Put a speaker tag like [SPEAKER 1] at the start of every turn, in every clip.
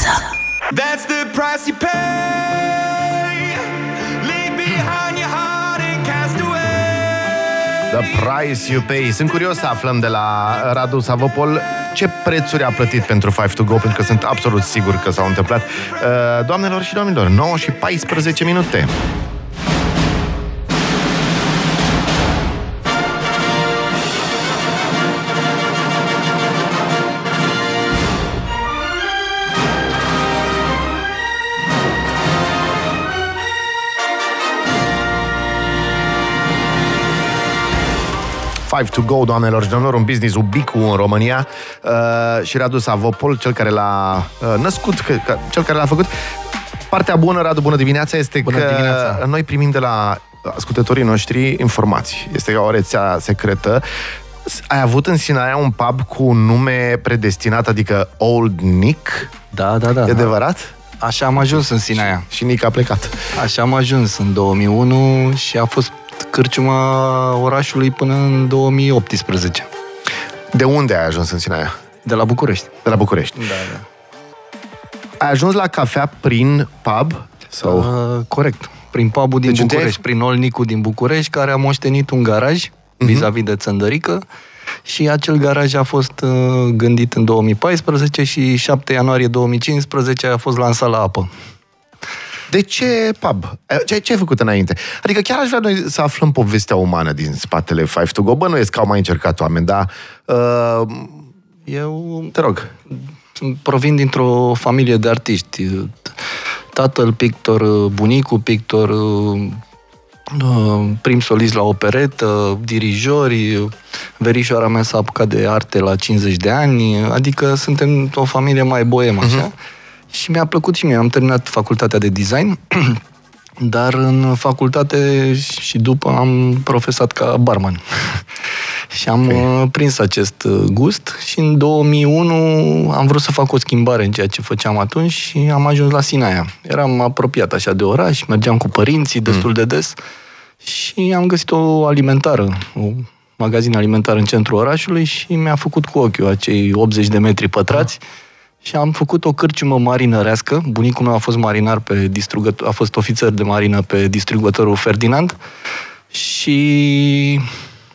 [SPEAKER 1] dimineața.
[SPEAKER 2] That's the price you pay. Leave behind your heart and cast away.
[SPEAKER 3] The price you pay. Sunt curios să aflăm de la Radu Savopol ce prețuri a plătit pentru 5 to go, pentru că sunt absolut sigur că s-au întâmplat. Uh, Doamnelor și domnilor, 9 și 14 minute. Five to go, doamnelor și domnilor, un business ubicu în România uh, și Radu Savopol, cel care l-a uh, născut, că, că, cel care l-a făcut. Partea bună, Radu, bună dimineața, este
[SPEAKER 4] Bună
[SPEAKER 3] că
[SPEAKER 4] dimineața.
[SPEAKER 3] noi primim de la ascultătorii noștri informații. Este ca o rețea secretă. Ai avut în Sinaia un pub cu un nume predestinat, adică Old Nick?
[SPEAKER 4] Da, da, da.
[SPEAKER 3] E
[SPEAKER 4] da.
[SPEAKER 3] adevărat?
[SPEAKER 4] Așa am ajuns în Sinaia.
[SPEAKER 3] Și Nick a plecat.
[SPEAKER 4] Așa am ajuns în 2001 și a fost cârciuma orașului până în 2018.
[SPEAKER 3] De unde ai ajuns în Sinaia?
[SPEAKER 4] De la București.
[SPEAKER 3] De la București.
[SPEAKER 4] Da, da.
[SPEAKER 3] Ai ajuns la cafea prin pub? Sau...
[SPEAKER 4] Uh, corect. Prin pubul din
[SPEAKER 3] Deci unde
[SPEAKER 4] București, prin Olnicu din București, care a moștenit un garaj
[SPEAKER 3] Mhm.
[SPEAKER 4] vis-a-vis de Țăndărică și acel garaj a fost uh, gândit în 2014 și 7 ianuarie 2015 a fost lansat la apă.
[SPEAKER 3] De ce pub? Ce, ce ai făcut înainte? Adică chiar aș vrea noi să aflăm povestea umană din spatele Five to Go. Bănuiesc că au mai încercat oameni, dar... Uh,
[SPEAKER 4] Eu
[SPEAKER 3] te rog.
[SPEAKER 4] provin dintr-o familie de artiști. Tatăl pictor, bunicul pictor, prim solist la operetă, dirijori, verișoara mea s-a apucat de arte la 50 de ani, adică suntem o familie mai boemă, așa. Și mi-a plăcut și mie. Am terminat facultatea de design, dar în facultate și după am profesat ca barman. și am okay. prins acest uh, gust și în 2001 am vrut să fac o schimbare în ceea ce făceam atunci și am ajuns la Sinaia. Eram apropiat așa de oraș, mergeam cu părinții destul de des și am găsit o alimentară, o magazin alimentar în centrul orașului și mi-a făcut cu ochiul acei 80 de metri pătrați și am făcut o cârciumă marinărească. Bunicul meu a fost marinar pe distrugător, a fost ofițer de marină pe distrugătorul Ferdinand și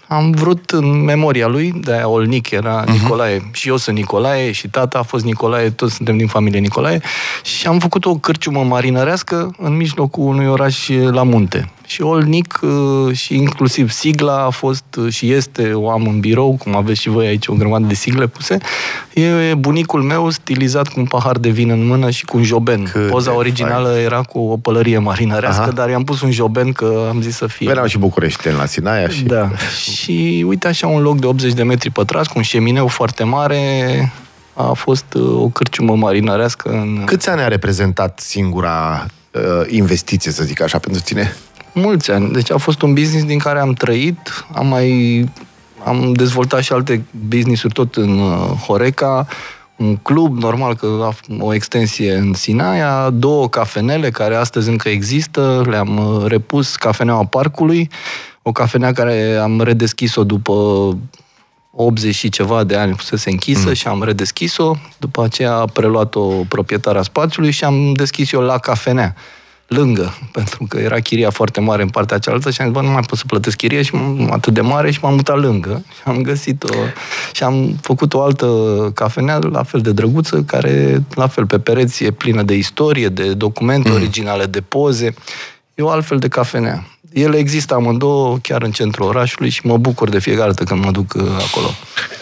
[SPEAKER 4] am vrut în memoria lui, de aia Olnic era uh-huh. Nicolae, și eu sunt Nicolae, și tata a fost Nicolae, toți suntem din familie Nicolae, și am făcut o cârciumă marinărească în mijlocul unui oraș la munte. Și Olnic uh, și inclusiv sigla a fost uh, și este, o am în birou, cum aveți și voi aici o grămadă de sigle puse, e bunicul meu stilizat cu un pahar de vin în mână și cu un joben.
[SPEAKER 3] Cât
[SPEAKER 4] Poza
[SPEAKER 3] de
[SPEAKER 4] originală
[SPEAKER 3] fain.
[SPEAKER 4] era cu o pălărie marinărească,
[SPEAKER 3] Aha.
[SPEAKER 4] dar i-am pus un joben că am zis să fie...
[SPEAKER 3] Veneau și bucureșteni la Sinaia și...
[SPEAKER 4] Da. și uite așa un loc de 80 de metri pătrați cu un șemineu foarte mare a fost uh, o cârciumă marinărească în
[SPEAKER 3] Câți ani a reprezentat singura uh, investiție, să zic așa, pentru tine?
[SPEAKER 4] Mulți ani. Deci a fost un business din care am trăit, am mai am dezvoltat și alte business-uri tot în uh, Horeca, un club, normal că a o extensie în Sinaia, două cafenele care astăzi încă există, le-am uh, repus cafeneaua Parcului, o cafenea care am redeschis-o după 80 și ceva de ani fusese închisă mm. și am redeschis-o. După aceea a preluat-o proprietara spațiului și am deschis eu la cafenea lângă, pentru că era chiria foarte mare în partea cealaltă și am zis, bă, nu mai pot să plătesc chirie și m- atât de mare și m-am mutat lângă și am găsit-o și am făcut o altă cafenea la fel de drăguță, care la fel pe pereți e plină de istorie, de documente mm. originale, de poze. E o altfel de cafenea. Ele există amândouă chiar în centrul orașului și mă bucur de fiecare dată când mă duc uh, acolo.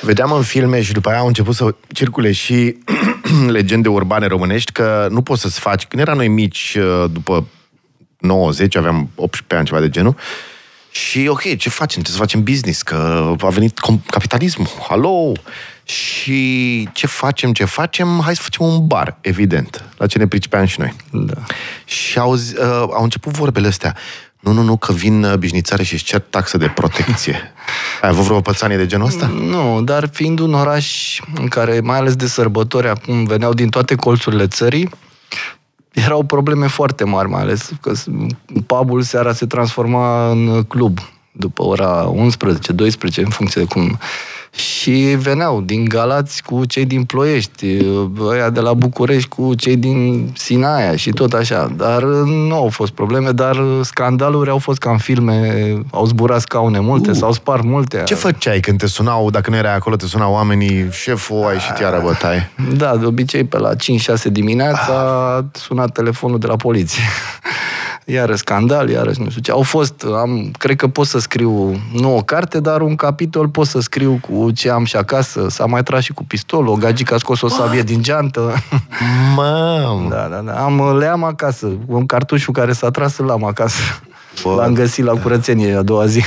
[SPEAKER 3] Vedeam în filme și după aia au început să circule și legende urbane românești că nu poți să-ți faci... Când eram noi mici, uh, după 90, aveam 18 ani, ceva de genul, și ok, ce facem? Trebuie să facem business, că a venit com- capitalismul. Halo! Și ce facem, ce facem? Hai să facem un bar, evident, la ce ne pricepeam și noi.
[SPEAKER 4] Da.
[SPEAKER 3] Și au, zi- uh, au început vorbele astea. Nu, nu, nu, că vin uh, bișnițare și își cer taxă de protecție. Ai avut vreo pățanie de genul ăsta?
[SPEAKER 4] Nu, dar fiind un oraș în care, mai ales de sărbători, acum veneau din toate colțurile țării, erau probleme foarte mari, mai ales că s- pubul seara se transforma în club după ora 11, 12, în funcție de cum... Și veneau din Galați cu cei din Ploiești, ăia de la București cu cei din Sinaia și tot așa. Dar nu au fost probleme, dar scandaluri au fost ca în filme, au zburat scaune multe, uh. s-au spart multe.
[SPEAKER 3] Ce făceai când te sunau, dacă nu erai acolo, te sunau oamenii, șeful, ai ieșit iară bătaie?
[SPEAKER 4] Da, de obicei pe la 5-6 dimineața a sunat telefonul de la poliție. Iară scandal, iarăși nu știu ce. Au fost, am, cred că pot să scriu, nu o carte, dar un capitol pot să scriu cu ce am și acasă. S-a mai tras și cu pistolul, o gagică a scos o sabie din geantă.
[SPEAKER 3] Mamă!
[SPEAKER 4] Da, da, da. Am, le am acasă. Un cartușul care s-a tras, îl am acasă. Bă. L-am găsit la curățenie a doua zi.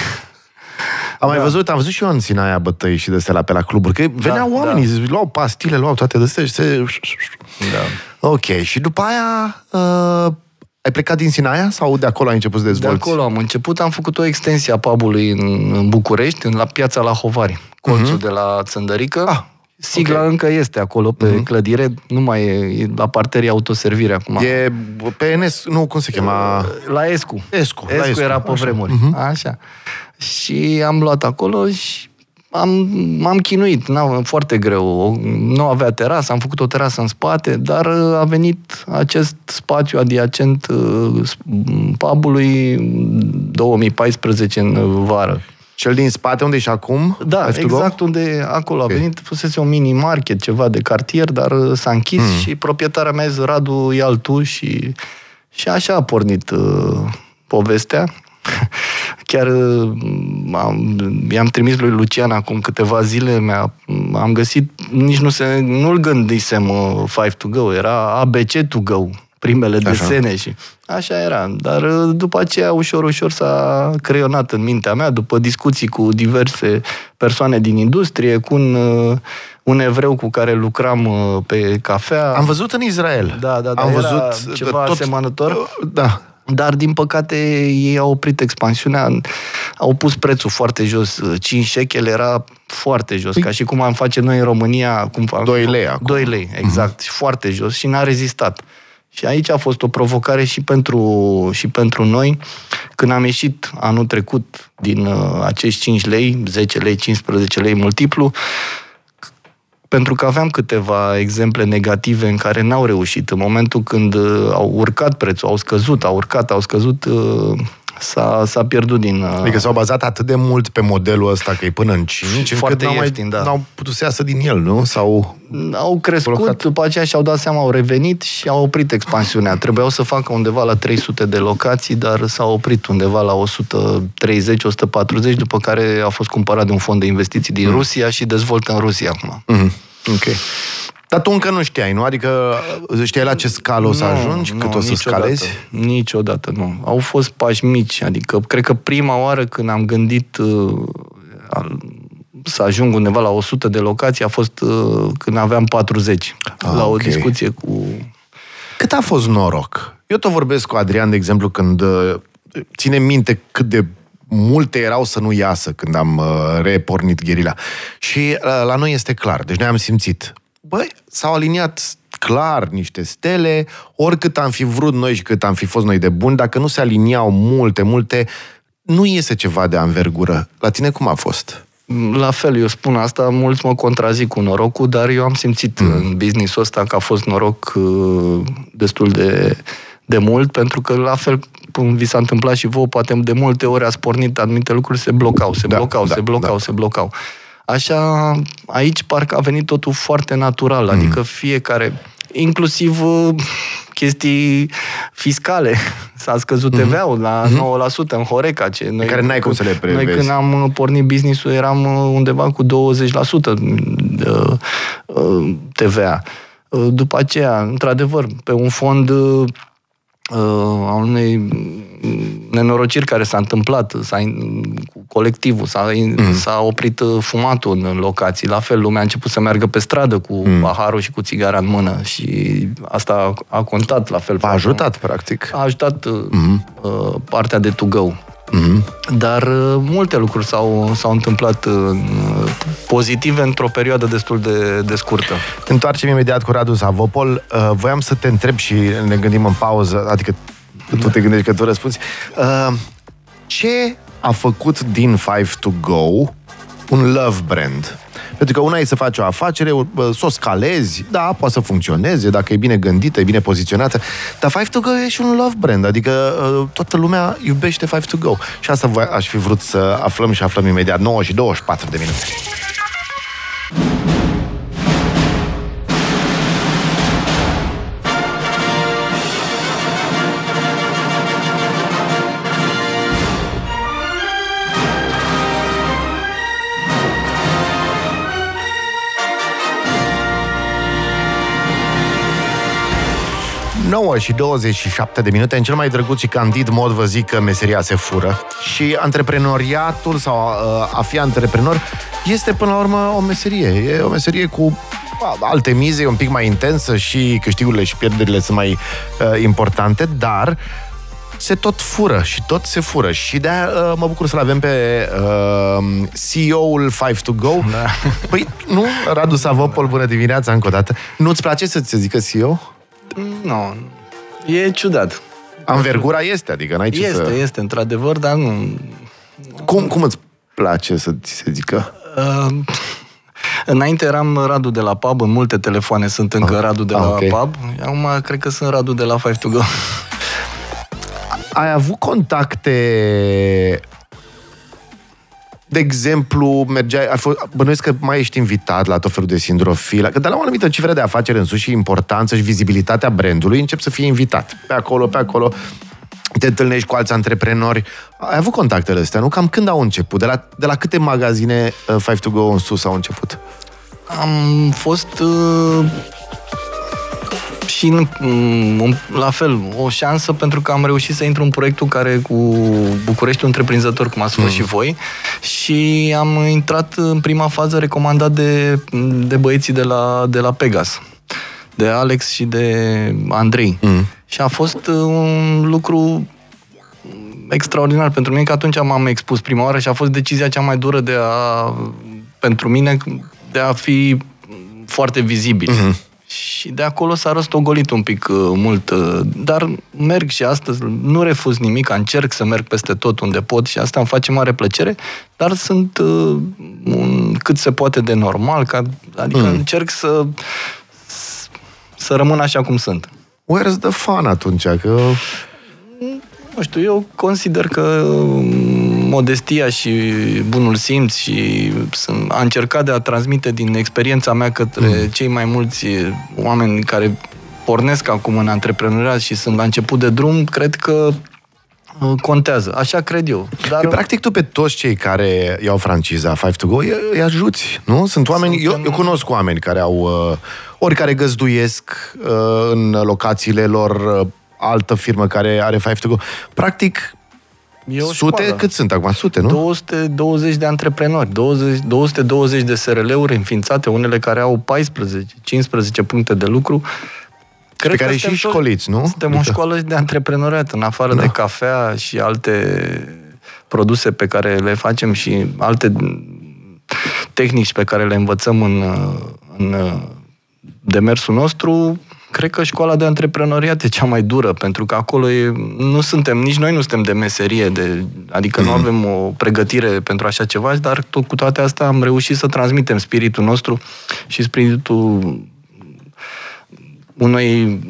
[SPEAKER 3] Am mai văzut, am văzut și eu în Sinaia bătăi și de astea la pe la cluburi, că veneau
[SPEAKER 4] da.
[SPEAKER 3] oamenii, luau pastile, luau toate de astea și se...
[SPEAKER 4] Da.
[SPEAKER 3] Ok, și după aia uh, ai plecat din Sinaia sau de acolo ai început să
[SPEAKER 4] De
[SPEAKER 3] dezvolți?
[SPEAKER 4] acolo am început, am făcut o extensie a pubului în, în București, în, la piața la Hovari, colțul de la Țăndărică.
[SPEAKER 3] Ah,
[SPEAKER 4] Sigla
[SPEAKER 3] ok.
[SPEAKER 4] încă este acolo pe clădire, nu mai e, e la parterii autoservire acum.
[SPEAKER 3] E PNS, nu, cum se chema?
[SPEAKER 4] La Escu.
[SPEAKER 3] Escu, la
[SPEAKER 4] Escu,
[SPEAKER 3] Escu,
[SPEAKER 4] era pe
[SPEAKER 3] așa.
[SPEAKER 4] vremuri. Așa. Și am luat acolo și am, m-am chinuit, n foarte greu. Nu avea terasă, am făcut o terasă în spate, dar uh, a venit acest spațiu adiacent uh, pubului 2014 în vară.
[SPEAKER 3] Cel din spate, unde e și acum?
[SPEAKER 4] Da,
[SPEAKER 3] Life to Go?
[SPEAKER 4] exact unde acolo
[SPEAKER 3] Ok.
[SPEAKER 4] a venit, fusese un mini-market, ceva de cartier, dar uh, s-a închis mm. și proprietarea mea este Radu Ialtu și, și așa a pornit uh, povestea. Chiar uh, am, i-am trimis lui Lucian acum câteva zile, mi-a, am găsit, nici nu se, nu-l gândisem uh, Five to Go, era ABC to Go, primele
[SPEAKER 3] Așa.
[SPEAKER 4] desene și așa era. Dar uh, după aceea, ușor, ușor s-a creionat în mintea mea, după discuții cu diverse persoane din industrie, cu un, uh, un evreu cu care lucram uh, pe cafea.
[SPEAKER 3] Am văzut în Israel.
[SPEAKER 4] Da, da, da,
[SPEAKER 3] Am
[SPEAKER 4] era
[SPEAKER 3] văzut
[SPEAKER 4] ceva asemănător.
[SPEAKER 3] Da.
[SPEAKER 4] Dar, din păcate, ei au oprit expansiunea, au pus prețul foarte jos. 5 shekel era foarte jos, ca și cum am face noi în România. Cum,
[SPEAKER 3] Păi- Doi lei acum.
[SPEAKER 4] 2 lei, exact. Și foarte jos și n-a rezistat. Și aici a fost o provocare și pentru, și pentru noi. Când am ieșit anul trecut din uh, acești 5 lei, 10 lei, 15 lei multiplu, pentru că aveam câteva exemple negative în care n-au reușit. În momentul când uh, au urcat prețul, au scăzut, au urcat, au scăzut, uh, s-a, s-a pierdut din... uh,
[SPEAKER 3] Adică s-au bazat atât de mult pe modelul ăsta că e până în 5, încât
[SPEAKER 4] Foarte
[SPEAKER 3] n-au, mai,
[SPEAKER 4] ieftin, da.
[SPEAKER 3] n-au putut să iasă din el, nu? Sau...
[SPEAKER 4] au crescut,
[SPEAKER 3] blocat.
[SPEAKER 4] după aceea și-au dat seama, au revenit și au oprit expansiunea. Trebuiau să facă undeva la 300 de locații, dar s-au oprit undeva la 130-140, după care a fost cumpărat de un fond de investiții din Rusia și dezvoltă în Rusia acum.
[SPEAKER 3] Mm-hmm. Ok. Dar tu încă nu știai, nu? Adică știai la ce scală o să ajungi, cât o să
[SPEAKER 4] niciodată.
[SPEAKER 3] scalezi?
[SPEAKER 4] Niciodată nu. Au fost pași mici, adică cred că prima oară când am gândit uh, al- să ajung undeva la 100 de locații a fost uh, când aveam 40.
[SPEAKER 3] Ah,
[SPEAKER 4] la o
[SPEAKER 3] ok.
[SPEAKER 4] discuție cu...
[SPEAKER 3] Cât a fost noroc? Eu tot vorbesc cu Adrian, de exemplu, când uh, ține minte cât de multe erau să nu iasă când am uh, repornit gherila. Și uh, la noi este clar. Deci noi am simțit. Băi, s-au aliniat clar niște stele, oricât am fi vrut noi și cât am fi fost noi de buni, dacă nu se aliniau multe, multe, nu iese ceva de anvergură. La tine cum a fost?
[SPEAKER 4] La fel, eu spun asta, mulți mă contrazic cu norocul, dar eu am simțit mm. în business-ul ăsta că a fost noroc uh, destul de, de mult, pentru că la fel cum vi s-a întâmplat și vouă, poate de multe ori ați pornit anumite lucruri, se blocau, se
[SPEAKER 3] Da,
[SPEAKER 4] blocau,
[SPEAKER 3] da,
[SPEAKER 4] se blocau,
[SPEAKER 3] da.
[SPEAKER 4] se blocau. Așa, aici parcă a venit totul foarte natural,
[SPEAKER 3] Mm.
[SPEAKER 4] adică fiecare, inclusiv uh, chestii fiscale. S-a scăzut TVA-ul la 9% în Horeca. Ce noi,
[SPEAKER 3] Mhm. care n-ai cum să le
[SPEAKER 4] Noi
[SPEAKER 3] prevezi.
[SPEAKER 4] când am uh, pornit business-ul eram uh, undeva cu 20% de, uh, TVA. Uh, După aceea, într-adevăr, pe un fond uh, uh, a unei mm, nenorociri care s-a întâmplat s-a, in- cu colectivul, s-a, mm. s-a oprit uh, fumatul în locații. La fel, lumea a început să meargă pe stradă cu mm. paharul și cu țigara în mână și asta a contat la fel.
[SPEAKER 3] V-a ajutat, practic.
[SPEAKER 4] A ajutat mm-hmm. uh, partea de to-go.
[SPEAKER 3] Mm-hmm.
[SPEAKER 4] Dar uh, multe lucruri s-au, s-au întâmplat uh, pozitive într-o perioadă destul de, de scurtă.
[SPEAKER 3] Întoarcem imediat cu Radu Savopol. Uh, voiam să te întreb și ne gândim în pauză, adică tu te gândești că tu răspunzi. Uh, ce a făcut din Five to Go un love brand? Pentru că una e să faci o afacere, bă, să o scalezi, da, poate să funcționeze, dacă e bine gândită, e bine poziționată, dar Five to Go e și un love brand, adică uh, toată lumea iubește Five to Go. Și asta voi- aș fi vrut să aflăm și aflăm imediat, 9 și 24 de minute. Nouă și 27 de minute, în cel mai drăguț și candid mod vă zic că meseria se fură și antreprenoriatul sau uh, a fi antreprenor este până la urmă o meserie. E o meserie cu a, alte mize, e un pic mai intensă și câștigurile și pierderile sunt mai uh, importante, dar se tot fură și tot se fură și de uh, mă bucur să-l avem pe uh, CEO-ul Five to Go.
[SPEAKER 4] Da.
[SPEAKER 3] Păi, nu, Radu Savopol, bună dimineața încă o dată. Nu-ți place să ți se zică CEO?
[SPEAKER 4] Nu, e ciudat.
[SPEAKER 3] Anvergura este, adică n-ai ce
[SPEAKER 4] Este,
[SPEAKER 3] să...
[SPEAKER 4] este, într-adevăr, dar nu...
[SPEAKER 3] Cum, cum îți place să ți se zică?
[SPEAKER 4] Uh, înainte eram Radu de la pub, în multe telefoane sunt încă
[SPEAKER 3] Ah,
[SPEAKER 4] Radu de
[SPEAKER 3] ah,
[SPEAKER 4] la
[SPEAKER 3] ok.
[SPEAKER 4] pub. Acum cred că sunt Radu de la Five to Go.
[SPEAKER 3] Ai avut contacte de exemplu, mergeai, ai fost, bănuiesc că mai ești invitat la tot felul de sindrofile, că de la o anumită cifră de afaceri în sus și importanță și vizibilitatea brandului, încep să fie invitat. Pe acolo, pe acolo, te întâlnești cu alți antreprenori. Ai avut contactele astea, nu? Cam când au început? De la, de la câte magazine uh, Five to Go în sus au început?
[SPEAKER 4] Am fost uh, și în, mm, la fel, o șansă pentru că am reușit să intru în proiectul care cu București întreprinzător, cum ați fost și voi, și am intrat în prima fază recomandat de, de băieții de la, de la Pegas, de Alex și de Andrei.
[SPEAKER 3] Mm.
[SPEAKER 4] Și a fost uh, un lucru extraordinar pentru mine, că atunci m-am expus prima oară și a fost decizia cea mai dură de a, pentru mine de a fi foarte vizibil.
[SPEAKER 3] Mhm.
[SPEAKER 4] Și de acolo s-a răstogolit un pic uh, mult, uh, dar merg și astăzi, nu refuz nimic, încerc să merg peste tot unde pot și asta îmi face mare plăcere, dar sunt uh, un, cât se poate de normal, ca, adică
[SPEAKER 3] Mhm.
[SPEAKER 4] încerc să să rămân așa cum sunt.
[SPEAKER 3] Where's the fun atunci? Că
[SPEAKER 4] Nu știu, eu consider că mm, modestia și bunul simț și sunt, a încercat de a transmite din experiența mea către mm. cei mai mulți oameni care pornesc acum în antreprenoriat și sunt la început de drum, cred că uh, contează. Așa cred eu. Dar
[SPEAKER 3] Că, practic tu pe toți cei care iau franciza Five to Go îi, îi ajuți, nu? Sunt oameni, eu,
[SPEAKER 4] Suntem-
[SPEAKER 3] eu cunosc oameni care au, uh, ori care găzduiesc uh, în locațiile lor uh, altă firmă care are Five to Go. Practic,
[SPEAKER 4] e o
[SPEAKER 3] sute,
[SPEAKER 4] școală.
[SPEAKER 3] cât sunt acum? Sute, nu?
[SPEAKER 4] 220 de antreprenori, 20, 220 de SRL-uri înființate, unele care au 14, 15 puncte de lucru. Cred
[SPEAKER 3] Pe care
[SPEAKER 4] suntem
[SPEAKER 3] și
[SPEAKER 4] tot-
[SPEAKER 3] școliți, nu?
[SPEAKER 4] Suntem o
[SPEAKER 3] Adică-
[SPEAKER 4] școală de antreprenoriat, în afară
[SPEAKER 3] Da.
[SPEAKER 4] de cafea și alte produse pe care le facem și alte tehnici pe care le învățăm în, în demersul nostru, cred că școala de antreprenoriat e cea mai dură, pentru că acolo e, nu suntem, nici noi nu suntem de meserie, de, adică nu avem o pregătire pentru așa ceva, dar tot, cu toate astea am reușit să transmitem spiritul nostru și spiritul unei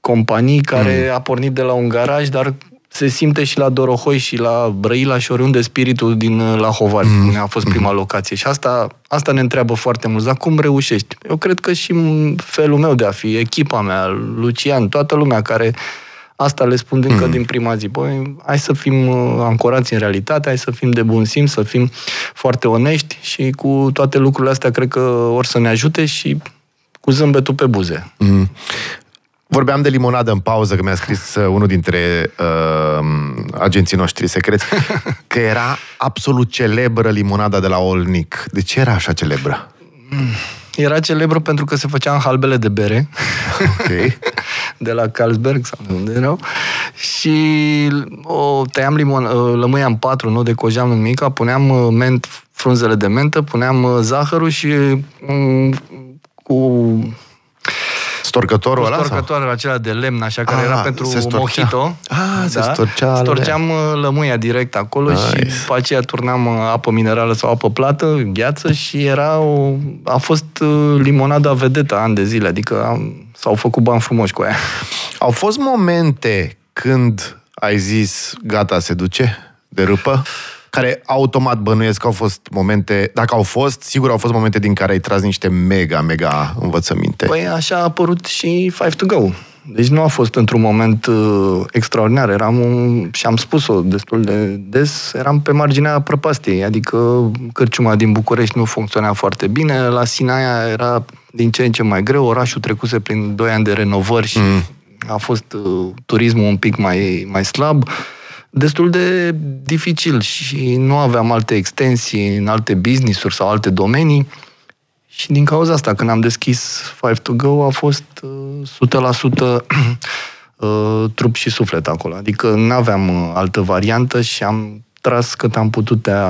[SPEAKER 4] companii care a pornit de la un garaj, dar se simte și la Dorohoi și la Brăila și oriunde spiritul din uh, la Hovari, mm. unde a fost prima locație. Și asta, asta ne întreabă foarte mult. Dar cum reușești? Eu cred că și în felul meu de a fi, echipa mea, Lucian, toată lumea care asta le spun încă mm. din prima zi. Băi, hai să fim uh, ancorați în realitate, hai să fim de bun simț, să fim foarte onești și cu toate lucrurile astea cred că or să ne ajute și cu zâmbetul pe buze.
[SPEAKER 3] Mm. Vorbeam de limonadă în pauză, că mi-a scris uh, unul dintre uh, agenții noștri secreți, că era absolut celebră limonada de la Olnic. De ce era așa celebră?
[SPEAKER 4] Era celebră pentru că se făcea în halbele de bere.
[SPEAKER 3] Ok.
[SPEAKER 4] de la Carlsberg sau de unde erau. Și o tăiam limon, lămâia în patru, nu decojeam nimic, puneam uh, ment, frunzele de mentă, puneam uh, zahărul și um, cu
[SPEAKER 3] storcătorul
[SPEAKER 4] cu
[SPEAKER 3] ăla? sau?
[SPEAKER 4] storcătoarele acelea de lemn, așa, care
[SPEAKER 3] Ah,
[SPEAKER 4] era pentru
[SPEAKER 3] se storcea.
[SPEAKER 4] mojito. Da.
[SPEAKER 3] Ah, se storcea alea.
[SPEAKER 4] Storceam uh, lămâia direct acolo
[SPEAKER 3] Nice.
[SPEAKER 4] și după aceea turnam uh, apă minerală sau apă plată, gheață și era o... a fost uh, limonada vedetă ani de zile, adică am, s-au făcut bani frumoși cu aia.
[SPEAKER 3] Au fost momente când ai zis, gata, se duce de râpă? Care automat bănuiesc că au fost momente, dacă au fost, sigur au fost momente din care ai tras niște mega, mega învățăminte.
[SPEAKER 4] Păi așa a apărut și Five to Go. Deci nu a fost într-un moment uh, extraordinar. Eram un, și am spus-o destul de des, eram pe marginea prăpastiei, adică cârciuma din București nu funcționa foarte bine, la Sinaia era din ce în ce mai greu, orașul trecuse prin 2 ani de renovări și mm. a fost uh, turismul un pic mai, mai slab. Destul de dificil și nu aveam alte extensii în alte business-uri sau alte domenii. Și din cauza asta, când am deschis Five to Go, a fost uh, 100% uh, trup și suflet acolo. Adică nu aveam uh, altă variantă și am tras cât am putut de a...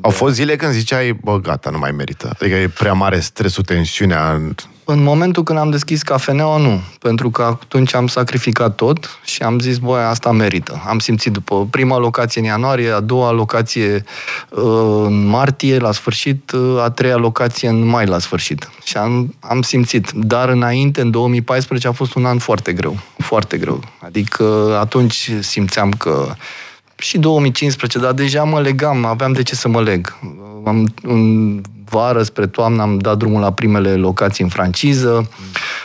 [SPEAKER 3] Au fost zile când ziceai, bă, gata, nu mai merită. Adică e prea mare stresul, tensiunea.
[SPEAKER 4] În momentul când am deschis cafeneaua, nu. Pentru că atunci am sacrificat tot și am zis, băi, asta merită. Am simțit după prima locație în ianuarie, a doua locație uh, în martie, la sfârșit, uh, a treia locație în mai, la sfârșit. Și am, am simțit. Dar înainte, în 2014, a fost un an foarte greu. Foarte greu. Adică atunci simțeam că și 2015, dar deja mă legam, aveam de ce să mă leg. Am, în vară, spre toamnă, am dat drumul la primele locații în franciză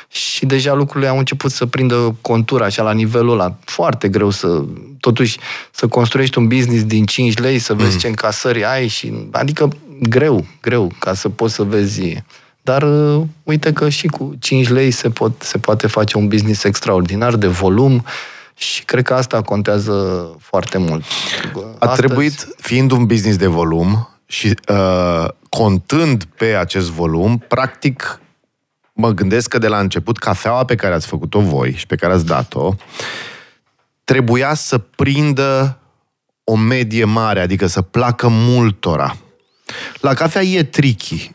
[SPEAKER 4] și deja lucrurile au început să prindă contura așa la nivelul ăla. Foarte greu să, totuși, să construiești un business din 5 lei, să vezi ce încasări ai și, adică, greu, greu, ca să poți să vezi dar uh, uite că și cu 5 lei se, pot, se poate face un business extraordinar de volum și cred că asta contează foarte mult.
[SPEAKER 3] A trebuit, fiind un business de volum și uh, contând pe acest volum, practic mă gândesc că de la început cafeaua pe care ați făcut-o voi și pe care ați dat-o trebuia să prindă o medie mare, adică să placă multora. La cafea e tricky.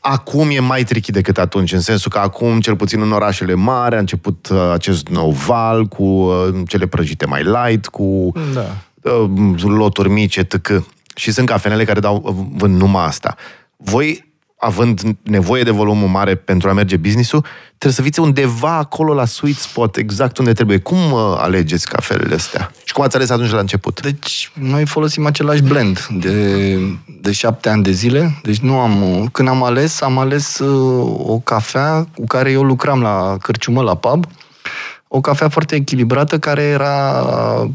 [SPEAKER 3] Acum e mai tricky decât atunci, în sensul că acum, cel puțin în orașele mari, a început uh, acest nou val cu uh, cele prăjite mai light, cu
[SPEAKER 4] Da.
[SPEAKER 3] uh, loturi mici, etc. Și sunt cafenele care dau uh, vând numai asta. Voi, având nevoie de volumul mare pentru a merge business-ul, trebuie să fiți undeva acolo la sweet spot, exact unde trebuie. Cum uh, alegeți cafelele astea? Și cum ați ales atunci la început?
[SPEAKER 4] Deci, noi folosim același blend de, de șapte ani de zile. Deci nu am... Când am ales, am ales uh, o cafea cu care eu lucram la cârciumă, la pub. O cafea foarte echilibrată care era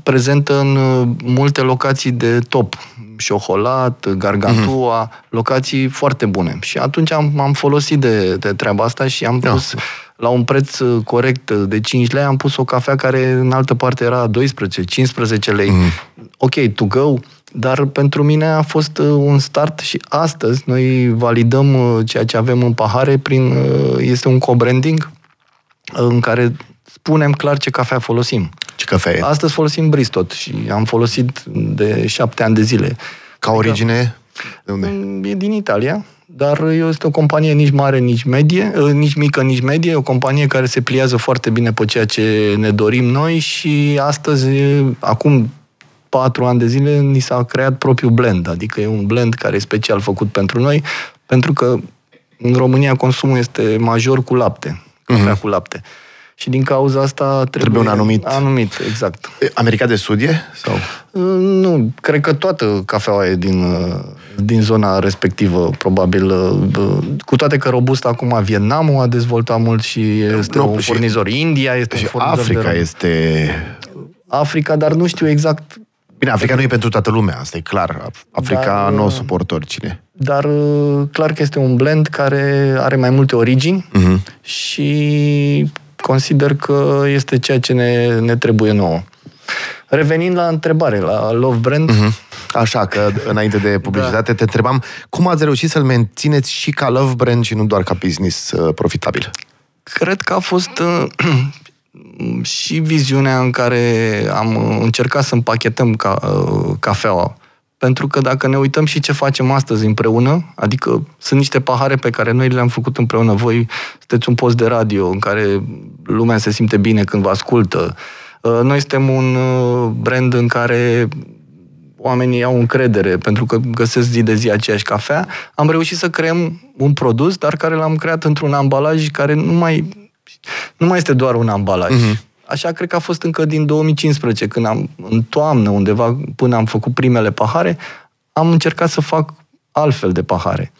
[SPEAKER 4] prezentă în uh, multe locații de top. Șoholat, Gargantua, mm-hmm. locații foarte bune. Și atunci am, am folosit de, de treaba asta și am
[SPEAKER 3] Da.
[SPEAKER 4] pus la un preț uh, corect de 5 lei, am pus o cafea care în altă parte era 12-15 lei. Mm. Ok, to go, dar pentru mine a fost uh, un start și astăzi noi validăm uh, ceea ce avem în pahare prin, uh, este un co-branding uh, în care spunem clar ce cafea folosim.
[SPEAKER 3] Ce cafea e?
[SPEAKER 4] Astăzi folosim Bristot și am folosit de șapte ani de zile.
[SPEAKER 3] Ca origine? De unde?
[SPEAKER 4] E din Italia, dar este o companie nici mare, nici medie, eh, nici mică, nici medie, o companie care se pliază foarte bine pe ceea ce ne dorim noi și astăzi, eh, acum patru ani de zile, ni s-a creat propriul blend, adică e un blend care e special făcut pentru noi, pentru că în România consumul este major cu lapte, cafea cu lapte. Și din cauza asta trebuie...
[SPEAKER 3] Mhm. Trebuie un anumit-
[SPEAKER 4] Anumit, exact.
[SPEAKER 3] E, America de Sud e? Sau?
[SPEAKER 4] Uh, Nu, cred că toată cafeaua e din, uh, din zona respectivă, probabil. uh, Cu toate că Robusta acum Vietnamul a dezvoltat mult și este
[SPEAKER 3] Nu,
[SPEAKER 4] un
[SPEAKER 3] și-
[SPEAKER 4] furnizor. India este
[SPEAKER 3] Și
[SPEAKER 4] un furnizor
[SPEAKER 3] Africa
[SPEAKER 4] de
[SPEAKER 3] este...
[SPEAKER 4] Africa, dar nu știu exact.
[SPEAKER 3] Bine, Africa nu e pentru toată lumea, asta e clar. Africa
[SPEAKER 4] Dar,
[SPEAKER 3] nu o
[SPEAKER 4] uh,
[SPEAKER 3] suport oricine.
[SPEAKER 4] Dar uh, clar că este un blend care are mai multe origini
[SPEAKER 3] Mhm.
[SPEAKER 4] și consider că este ceea ce ne, ne trebuie nouă. Revenind la întrebare, la Love Brand,
[SPEAKER 3] Mhm. Așa că, înainte de publicitate, te întrebam cum ați reușit să-l mențineți și ca love brand și nu doar ca business uh, profitabil?
[SPEAKER 4] Cred că a fost uh, și viziunea în care am uh, încercat să împachetăm ca, uh, cafeaua. Pentru că dacă ne uităm și ce facem astăzi împreună, adică sunt niște pahare pe care noi le-am făcut împreună, voi sunteți un post de radio în care lumea se simte bine când vă ascultă. Uh, Noi suntem un uh, brand în care oamenii au încredere pentru că găsesc zi de zi aceeași cafea. Am reușit să creăm un produs, dar care l-am creat într-un ambalaj care nu mai, nu mai este doar un ambalaj. Uh-huh. Așa cred că a fost încă din 2015, când am, în toamnă, undeva, până am făcut primele pahare, am încercat să fac altfel de pahare.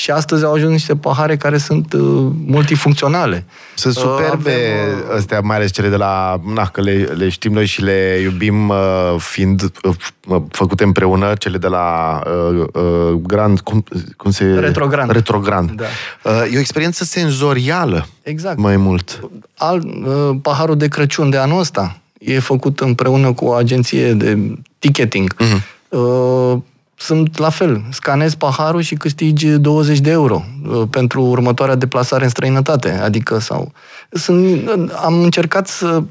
[SPEAKER 4] Și astăzi au ajuns niște pahare care sunt uh, multifuncționale.
[SPEAKER 3] Sunt
[SPEAKER 4] Uh,
[SPEAKER 3] superbe
[SPEAKER 4] avem, uh,
[SPEAKER 3] astea, mai ales cele de la... Na, că le, le știm noi și le iubim uh, fiind uh, f- făcute împreună, cele de la uh, uh, Grand... Cum, cum se...
[SPEAKER 4] Retrogrand.
[SPEAKER 3] Retrogrand.
[SPEAKER 4] Da.
[SPEAKER 3] Uh, e o experiență senzorială
[SPEAKER 4] Exact.
[SPEAKER 3] mai mult.
[SPEAKER 4] Al, uh, paharul de Crăciun de anul ăsta e făcut împreună cu o agenție de ticketing.
[SPEAKER 3] Mhm.
[SPEAKER 4] Uh, sunt la fel, scanezi paharul și câștigi 20 de euro uh, pentru următoarea deplasare în străinătate. Adică sau... Sunt, am încercat să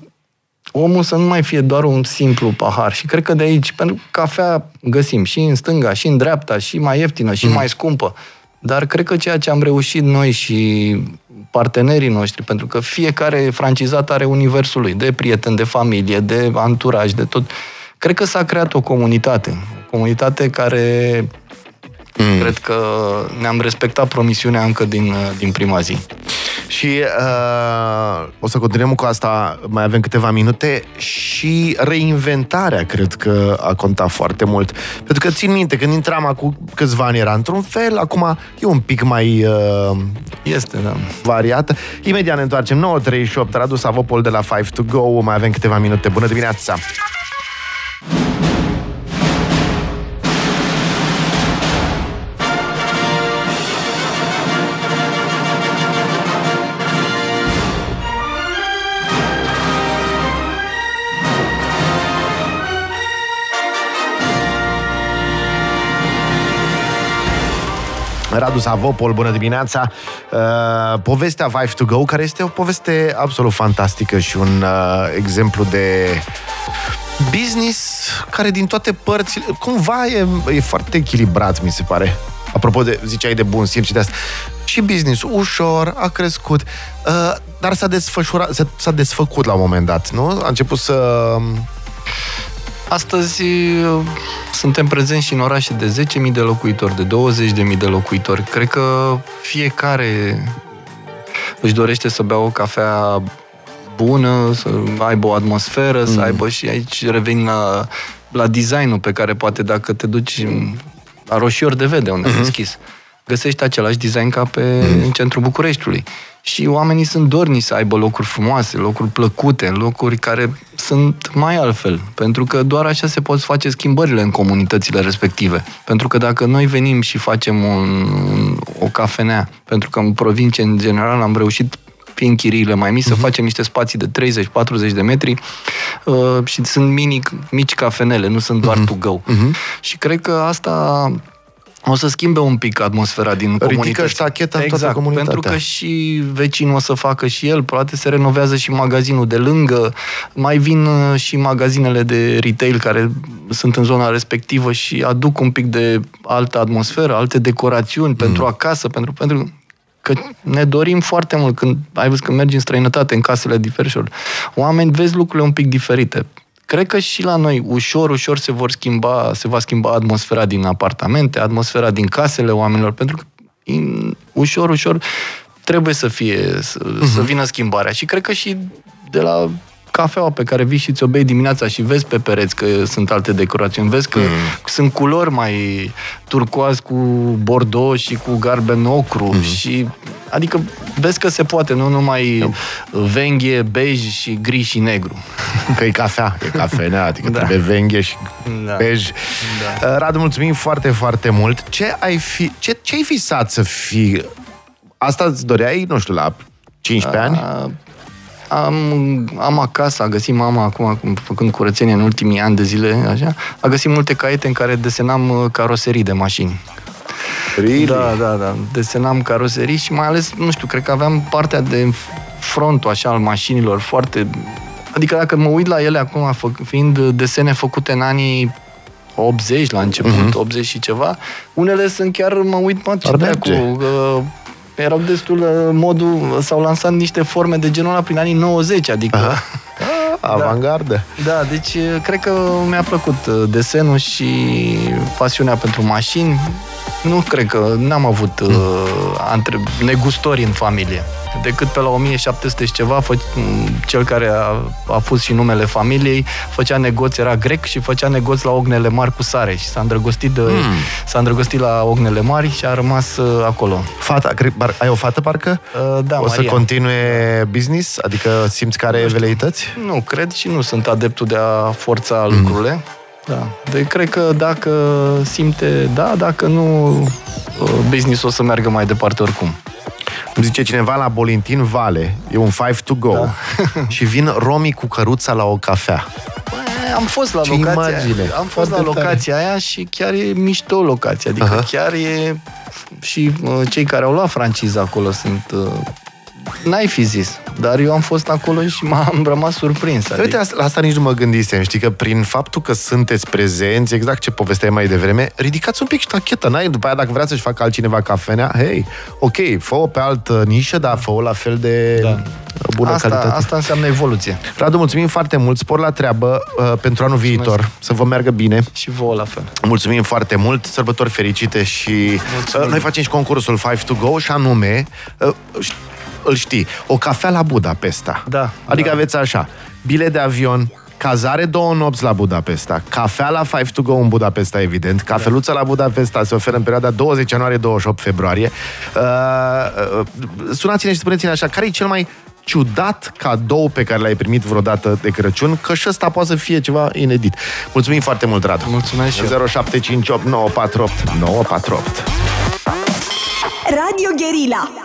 [SPEAKER 4] omul să nu mai fie doar un simplu pahar. Și cred că de aici, pentru că cafea găsim și în stânga, și în dreapta, și mai ieftină, și mai scumpă. Dar cred că ceea ce am reușit noi și partenerii noștri, pentru că fiecare francizat are universul lui, de prieten, de familie, de anturaj, de tot. Cred că s-a creat o comunitate. O comunitate care mm. cred că ne-am respectat promisiunea încă din, din prima zi.
[SPEAKER 3] Și uh, o să continuăm cu asta, mai avem câteva minute și reinventarea cred că a contat foarte mult. Pentru că țin minte, când intram acum câțiva ani era într-un fel, acum e un pic mai uh,
[SPEAKER 4] Este, da.
[SPEAKER 3] variată. Imediat ne întoarcem. 9.38, Radu Savopol de la 5 to Go, mai avem câteva minute. Bună dimineața! Radu Savopol, bună dimineața! Uh, povestea Vive to Go, care este o poveste absolut fantastică și un uh, exemplu de business care din toate părțile, cumva e, e foarte echilibrat, mi se pare. Apropo de, ziceai de bun simț și de asta. Și business ușor, a crescut, uh, dar s-a desfășurat, s-a, s-a desfăcut la un moment dat, nu? A început să...
[SPEAKER 4] Astăzi uh, suntem prezenți și în orașe de 10.000 de locuitori, de 20.000 de locuitori. Cred că fiecare își dorește să bea o cafea bună, să aibă o atmosferă, mm. să aibă și aici revin la, la designul pe care poate dacă te duci la Roșior de Vede, unde mm-hmm. am deschis, găsești același design ca pe, mm. în centrul Bucureștiului. Și oamenii sunt dorni să aibă locuri frumoase, locuri plăcute, locuri care sunt mai altfel. Pentru că doar așa se pot face schimbările în comunitățile respective. Pentru că dacă noi venim și facem un, un, o cafenea, pentru că în provincie, în general, am reușit fiind chiriile mai mici, uh-huh. să facem niște spații de 30-40 de metri uh, și sunt mini, mici cafenele, nu sunt doar uh-huh. to go. Uh-huh. Și cred că asta o să schimbe un pic atmosfera din
[SPEAKER 3] Ridică
[SPEAKER 4] comunități.
[SPEAKER 3] ștacheta în
[SPEAKER 4] exact,
[SPEAKER 3] toată comunitatea.
[SPEAKER 4] pentru că și vecinul o să facă și el, poate se renovează și magazinul de lângă, mai vin uh, și magazinele de retail care sunt în zona respectivă și aduc un pic de altă atmosferă, alte decorațiuni mm. pentru acasă, pentru, pentru că ne dorim foarte mult când ai văzut când mergi în străinătate, în casele diferite. Oameni, vezi lucrurile un pic diferite. Cred că și la noi ușor, ușor se vor schimba, se va schimba atmosfera din apartamente, atmosfera din casele oamenilor, pentru că in, ușor, ușor trebuie să fie, să, uh-huh. să vină schimbarea. Și cred că și de la cafeaua pe care vii și ți-o bei dimineața și vezi pe pereți că sunt alte decorațiuni, vezi că mm. sunt culori mai turcoaz cu bordeaux și cu garben ocru mm. și adică vezi că se poate, nu numai venghe, bej și gri și negru.
[SPEAKER 3] Că e cafea, e cafenea, adică
[SPEAKER 4] Da.
[SPEAKER 3] trebuie venghe și
[SPEAKER 4] Da.
[SPEAKER 3] bej.
[SPEAKER 4] Da.
[SPEAKER 3] Radu, mulțumim foarte, foarte mult. Ce ai fi, ce, ce ai visat să fii? Asta îți doreai, nu știu, la 15 ani?
[SPEAKER 4] A, Am, am acasă, a găsit mama acum, acum, făcând curățenie în ultimii ani de zile, așa, a găsit multe caiete în care desenam uh, caroserii de mașini.
[SPEAKER 3] Really?
[SPEAKER 4] Da, da, da. Desenam caroserii și mai ales, nu știu, cred că aveam partea de frontul așa al mașinilor foarte... Adică dacă mă uit la ele acum, fă, fiind desene făcute în anii 80 la început, 80 și ceva. Unele sunt chiar, mă uit, mă, ce
[SPEAKER 3] Ar
[SPEAKER 4] dracu,
[SPEAKER 3] merge.
[SPEAKER 4] uh, erau destul uh, modul, s-au lansat niște forme de genul ăla prin anii 90, adică...
[SPEAKER 3] Avangardă.
[SPEAKER 4] Da, deci uh, cred că mi-a plăcut uh, desenul și pasiunea pentru mașini. Nu cred că n-am avut uh, antre... negustori în familie. Decât pe la 1700 și ceva, fă... cel care a, a fost și numele familiei, făcea negoț, era grec și făcea negoț la ognele mari cu sare și s-a îndrăgostit, de... s-a îndrăgostit la ognele mari și a rămas uh, acolo.
[SPEAKER 3] Fata, cred, bar, ai o fată parcă?
[SPEAKER 4] Uh, da,
[SPEAKER 3] o să
[SPEAKER 4] Maria.
[SPEAKER 3] continue business? Adică simți că are veleități?
[SPEAKER 4] Nu, cred și nu sunt adeptul de a forța lucrurile. Da. Deci cred că dacă simte, da, dacă nu, uh, business o să meargă mai departe oricum.
[SPEAKER 3] Îmi zice cineva la Bolintin Vale, e un five to go,
[SPEAKER 4] Da.
[SPEAKER 3] și vin romii cu căruța la o cafea.
[SPEAKER 4] Bă, Am fost la
[SPEAKER 3] Ce
[SPEAKER 4] locația
[SPEAKER 3] imagine!
[SPEAKER 4] Am fost
[SPEAKER 3] Foarte
[SPEAKER 4] la
[SPEAKER 3] tare.
[SPEAKER 4] locația aia și chiar e mișto locația. Adică
[SPEAKER 3] Aha.
[SPEAKER 4] chiar e... Și uh, cei care au luat franciză acolo sunt... Uh, N-ai fi zis, dar eu am fost acolo și m-am rămas surprins.
[SPEAKER 3] Uite,
[SPEAKER 4] Adică,
[SPEAKER 3] asta, la asta nici nu mă gândisem. Știi că prin faptul că sunteți prezenți, exact ce povesteai mai devreme, ridicați un pic ștacheta. N-ai, după aia, dacă vrea să-și facă altcineva cafenea, hei, ok, fă-o pe altă nișă, dar fă-o la fel de
[SPEAKER 4] Da.
[SPEAKER 3] bună
[SPEAKER 4] asta,
[SPEAKER 3] calitate.
[SPEAKER 4] asta înseamnă evoluție.
[SPEAKER 3] Radu, mulțumim foarte mult, spor la treabă uh, pentru anul viitor, să vă meargă bine.
[SPEAKER 4] Și vouă la fel.
[SPEAKER 3] Mulțumim foarte mult, sărbători fericite și
[SPEAKER 4] Mulțumim.
[SPEAKER 3] uh, noi facem și concursul Five to Go și anume, uh, ș- îl știi, o cafea la Budapesta.
[SPEAKER 4] Da,
[SPEAKER 3] Adică
[SPEAKER 4] da.
[SPEAKER 3] aveți așa, bilet de avion, cazare două nopți la Budapesta, cafea la Five to Go în Budapesta, evident, cafeluță la Budapesta se oferă în perioada 20 ianuarie-28 februarie. Uh, uh, sunați-ne și spuneți-ne așa, care e cel mai ciudat cadou pe care l-ai primit vreodată de Crăciun, că și ăsta poate să fie ceva inedit. Mulțumim foarte mult, Radu.
[SPEAKER 4] Mulțumesc și eu.
[SPEAKER 3] 0758 948 948
[SPEAKER 1] Radio Guerilla